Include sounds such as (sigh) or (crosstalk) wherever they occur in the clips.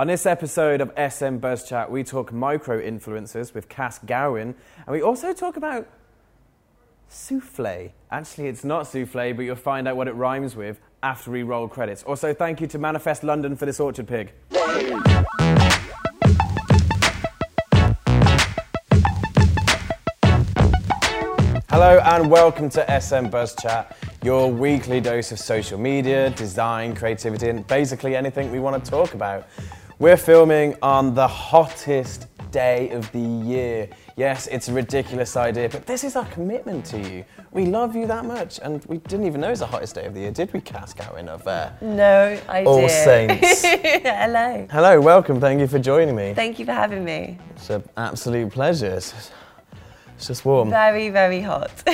On this episode of SM Buzz Chat, we talk micro influencers with Cass Gowan, and we also talk about souffle. Actually, it's not souffle, but you'll find out what it rhymes with after we roll credits. Also, thank you to Manifest London for this orchard pig. Hello and welcome to SM Buzz Chat, your weekly dose of social media, design, creativity, and basically anything we want to talk about. We're filming on the hottest day of the year. Yes, it's a ridiculous idea, but this is our commitment to you. We love you that much, and we didn't even know it was the hottest day of the year, did we, Cass Gowan of uh, No, I All did. Saints? (laughs) Hello. Hello, welcome. Thank you for joining me. Thank you for having me. It's an absolute pleasure. It's, just warm. Very, very hot. (laughs)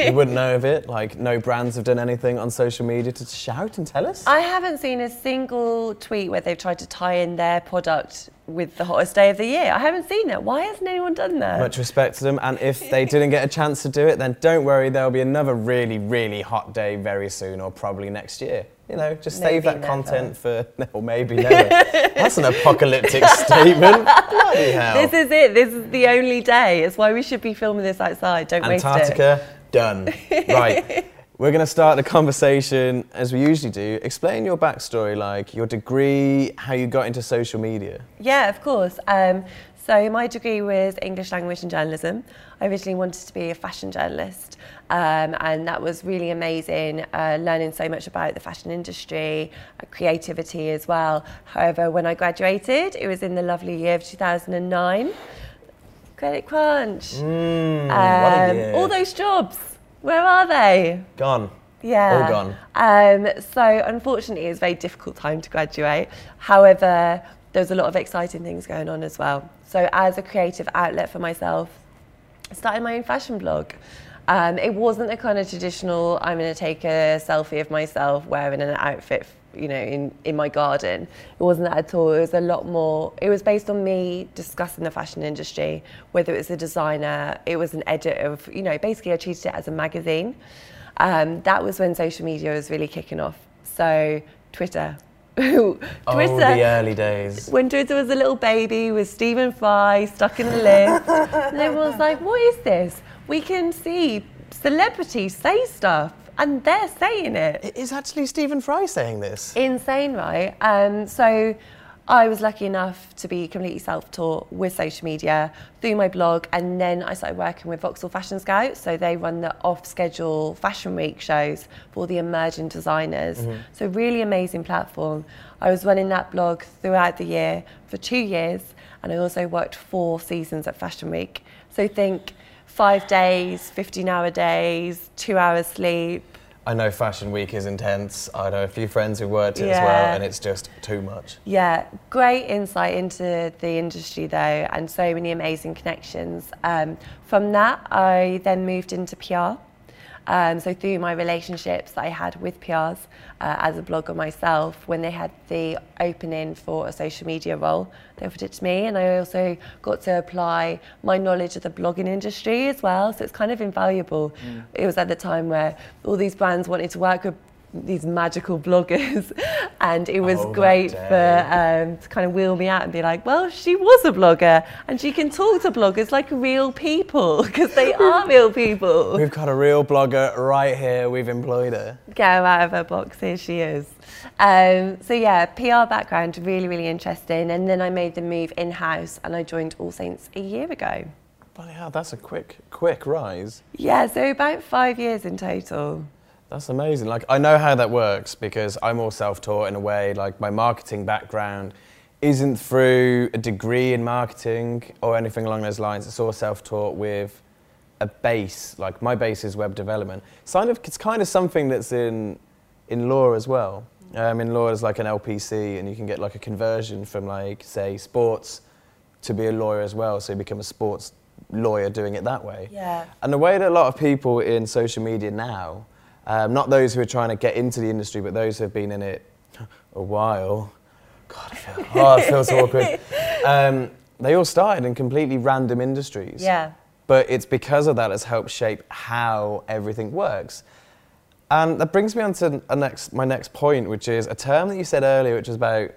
You wouldn't know of it. Like, no brands have done anything on social media to shout and tell us. I haven't seen a single tweet where they've tried to tie in their product with the hottest day of the year. I haven't seen it. Why hasn't anyone done that? Much respect to them. And if they didn't get a chance to do it, then don't worry, there'll be another really, really hot day very soon, or probably next year. You know, just save Maybe that never. content for, (laughs) or maybe never. That's an apocalyptic (laughs) statement. Bloody hell. This is it. This is the only day. It's why we should be filming this outside. Don't waste it. Antarctica, done. (laughs) right. We're going to start the conversation as we usually do. Explain your backstory, like your degree, how you got into social media. Yeah, of course. Um, so my degree was English language and journalism. I originally wanted to be a fashion journalist, um, and that was really amazing. Uh, learning so much about the fashion industry, uh, creativity as well. However, when I graduated, it was in the lovely year of 2009. Credit crunch. Mm, what a Um, year. all those jobs. Where are they? Gone. Yeah. All gone. Um, so unfortunately, it was a very difficult time to graduate. However, there was a lot of exciting things going on as well. So as a creative outlet for myself, I started my own fashion blog. Um, it wasn't the kind of traditional, I'm going to take a selfie of myself wearing an outfit, you know, in, in my garden. It wasn't that at all. It was a lot more, it was based on me discussing the fashion industry, whether it was a designer, it was an edit of, you know, basically I treated it as a magazine. Um, that was when social media was really kicking off. So Twitter. Twitter. Oh, the early days. When Twitter was a little baby with Stephen Fry stuck in the lift, (laughs) and everyone was like, "What is this? We can see celebrities say stuff, and they're saying it." It is actually Stephen Fry saying this. Insane, right? Um, so I was lucky enough to be completely self-taught with social media through my blog, and then I started working with Vauxhall Fashion Scouts. So they run the off-schedule fashion week shows for the emerging designers. Mm-hmm. So really amazing platform. I was running that blog throughout the year for two years, and I also worked four seasons at Fashion Week. So think five days, 15-hour days, two hours sleep. I know Fashion Week is intense. I know a few friends who worked it as well, and it's just too much. Yeah, great insight into the industry though, and so many amazing connections. Um, from that, I then moved into PR. Um, so through my relationships that I had with PRs uh, as a blogger myself, when they had the opening for a social media role, they offered it to me, and I also got to apply my knowledge of the blogging industry as well. So it's kind of invaluable. It was at the time where all these brands wanted to work with these magical bloggers, (laughs) and it was Oh, great for um, to kind of wheel me out and be like, well, she was a blogger, and she can talk to bloggers like real people (laughs) because they are (laughs) real people. We've got a real blogger right here. We've employed her. Get her out of her box. Here she is. Um, so yeah, PR background, really, really interesting. And then I made the move in house, and I joined All Saints a year ago. Bloody hell, that's a quick, quick rise. Yeah, so about five years in total. That's amazing. Like I know how that works because I'm all self-taught in a way. Like my marketing background isn't through a degree in marketing or anything along those lines. It's all self-taught with a base. Like my base is web development. It's kind of, it's kind of something that's in in law as well. Um, in law, is like an LPC, and you can get like a conversion from like say sports to be a lawyer as well. So you become a sports lawyer doing it that way. Yeah. And the way that a lot of people in social media now, um, not those who are trying to get into the industry, but those who have been in it a while, God, I feel, (laughs) oh, it feels awkward. Um, they all started in completely random industries. Yeah. But it's because of that it's helped shape how everything works. And that brings me on to a next, my next point, which is a term that you said earlier, which is about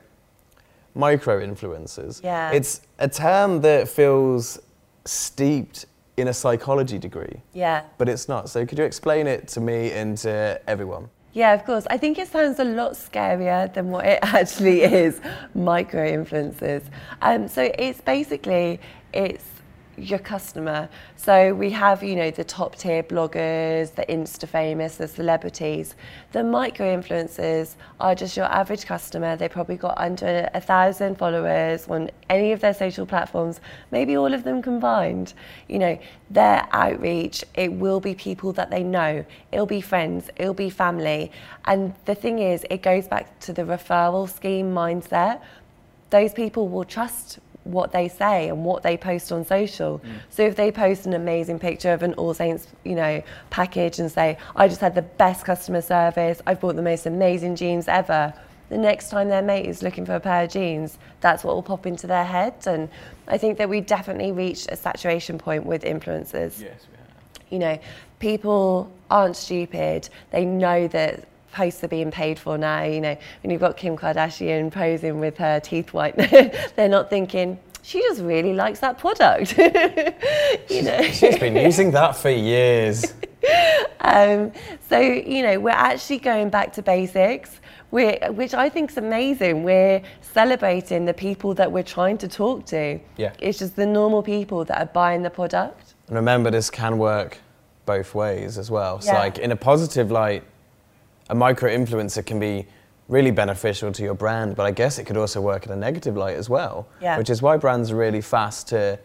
micro influencers. Yeah. It's a term that feels steeped in a psychology degree, Yeah. but it's not. So could you explain it to me and to everyone? Yeah, of course. I think it sounds a lot scarier than what it (laughs) actually is. Micro influencers. Um, so it's basically it's your customer. So we have, you know, the top tier bloggers, the Insta famous, the celebrities. The micro influencers are just your average customer. They probably got under a thousand followers on any of their social platforms, maybe all of them combined. You know, their outreach, it will be people that they know. It'll be friends, it'll be family. And the thing is, it goes back to the referral scheme mindset. Those people will trust what they say and what they post on social. Mm. So if they post an amazing picture of an All Saints, you know, package and say, I just had the best customer service, I've bought the most amazing jeans ever. The next time their mate is looking for a pair of jeans, that's what will pop into their head. And I think that we definitely reached a saturation point with influencers Yes, we have. you know, people aren't stupid. They know that posts are being paid for now. You know, when you've got Kim Kardashian posing with her teeth whitener, (laughs) they're not thinking, she just really likes that product. (laughs) you know. She's been using that for years. (laughs) Um, so, you know, we're actually going back to basics, we're, which I think is amazing. We're celebrating the people that we're trying to talk to. Yeah. It's just the normal people that are buying the product. And remember, this can work both ways as well. So, Yeah. like in a positive light, a micro influencer can be really beneficial to your brand, but I guess it could also work in a negative light as well. Yeah. Which is why brands are really fast to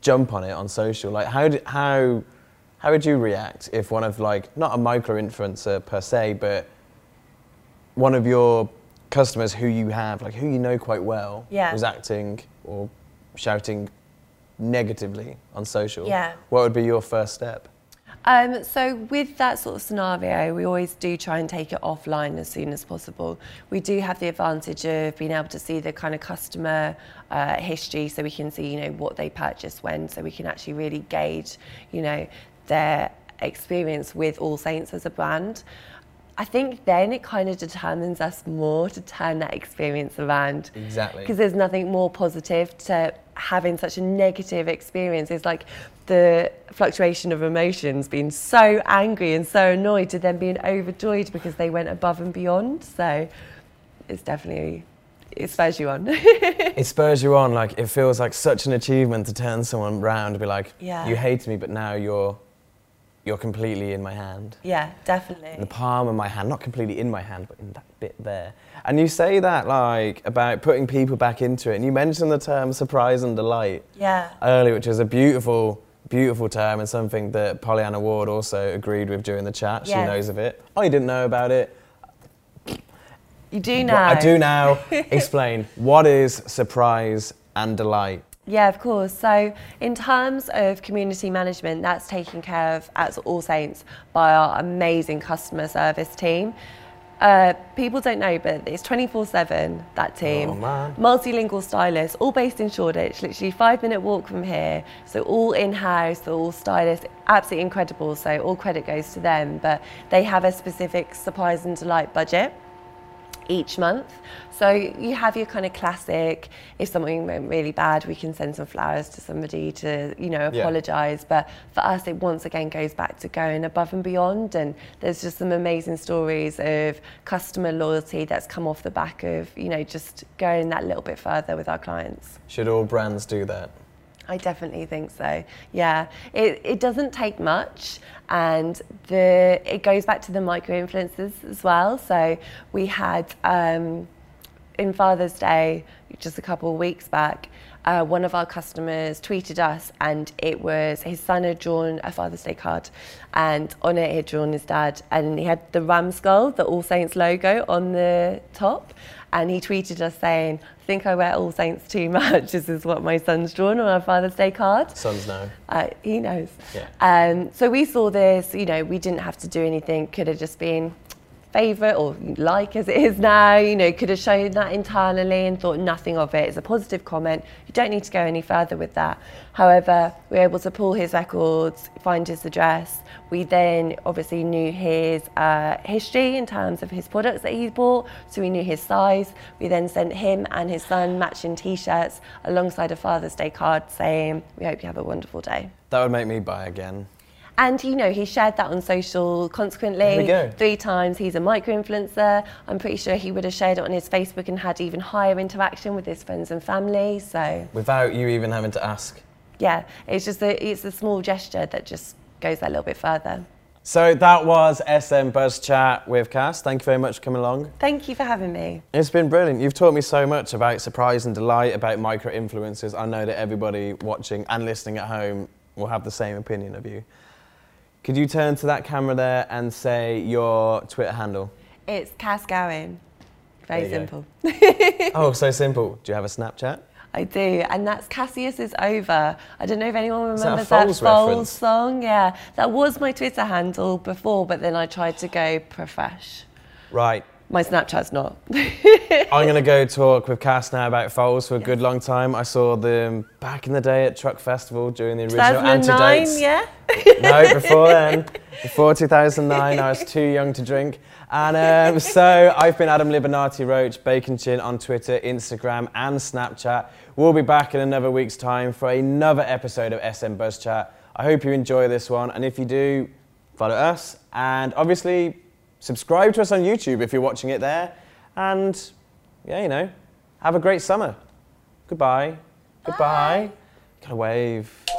jump on it on social. Like, how did, how how would you react if one of like not a micro influencer per se, but one of your customers who you have, like who you know quite well, Yeah. was acting or shouting negatively on social? Yeah. What would be your first step? Um, so with that sort of scenario, we always do try and take it offline as soon as possible. We do have the advantage of being able to see the kind of customer uh, history, so we can see, you know, what they purchased when, so we can actually really gauge, you know, their experience with All Saints as a brand. I think then it kind of determines us more to turn that experience around. Exactly. Because there's nothing more positive to having such a negative experience. It's like the fluctuation of emotions, being so angry and so annoyed to then being overjoyed because they went above and beyond. So it's definitely, it spurs you on. (laughs) It spurs you on. Like it feels like such an achievement to turn someone round and be like, Yeah. "You hate me, but now you're you're completely in my hand." yeah, definitely. in the palm of my hand, not completely in my hand, but in that bit there. And you say that like about putting people back into it, and you mentioned the term surprise and delight Yeah. earlier, which is a beautiful, beautiful term and something that Pollyanna Ward also agreed with during the chat. She Yes. knows of it. Oh, I didn't know about it. You do now. I do now. (laughs) Explain what is surprise and delight. Yeah, of course. So, in terms of community management, that's taken care of at All Saints by our amazing customer service team. Uh, people don't know, but it's 24 7, that team. Oh. Multilingual stylists, all based in Shoreditch, literally five minute walk from here. So, all in house, they're all stylists, absolutely incredible. So, all credit goes to them. But they have a specific surprise and delight budget each month. So you have your kind of classic, if something went really bad, we can send some flowers to somebody to, you know, Yeah. apologise. But for us, it once again goes back to going above and beyond. And there's just some amazing stories of customer loyalty that's come off the back of, you know, just going that little bit further with our clients. Should all brands do that? I definitely think so. Yeah, it, it doesn't take much, and the it goes back to the micro influencers as well. So we had um, in Father's Day just a couple of weeks back. Uh, one of our customers tweeted us, and it was his son had drawn a Father's Day card, and on it he had drawn his dad, and he had the ram skull, the All Saints logo on the top, and he tweeted us saying, "I think I wear All Saints too much. (laughs) This is what my son's drawn on our Father's Day card." Sons know. Uh, he knows. Yeah. Um, so we saw this, you know, we didn't have to do anything, could have just been favourite or like as it is now, you know, could have shown that internally and thought nothing of it. It's a positive comment. You don't need to go any further with that. However, we were able to pull his records, find his address. We then obviously knew his uh, history in terms of his products that he bought, so we knew his size. We then sent him and his son matching T-shirts alongside a Father's Day card saying, "We hope you have a wonderful day." That would make me buy again. And you know, he shared that on social consequently three times. He's a micro influencer. I'm pretty sure he would have shared it on his Facebook and had even higher interaction with his friends and family. So without you even having to ask. Yeah, it's just a it's a small gesture that just goes that little bit further. So that was SM Buzz Chat with Cass. Thank you very much for coming along. Thank you for having me. It's been brilliant. You've taught me so much about surprise and delight, about micro influencers. I know that everybody watching and listening at home will have the same opinion of you. Could you turn to that camera there and say your Twitter handle? It's Cass Gowan. Very simple. (laughs) oh, so simple. Do you have a Snapchat? I do, and that's Cassius is over. I don't know if anyone remembers that, that Foals song. Yeah, that was my Twitter handle before, but then I tried to go profesh. Right. My Snapchat's not. (laughs) I'm going to go talk with Cass now about Foals for a yes. good long time. I saw them back in the day at Truck Festival during the original 2009, Antidotes. yeah? no, before (laughs) then. Before 2009, I was too young to drink. And um, so I've been Adam Libernati Roach, Bacon Chin on Twitter, Instagram, and Snapchat. We'll be back in another week's time for another episode of SM Buzz Chat. I hope you enjoy this one. And if you do, follow us. And obviously, subscribe to us on YouTube if you're watching it there. And yeah, you know, have a great summer. Goodbye. Goodbye. Gotta wave.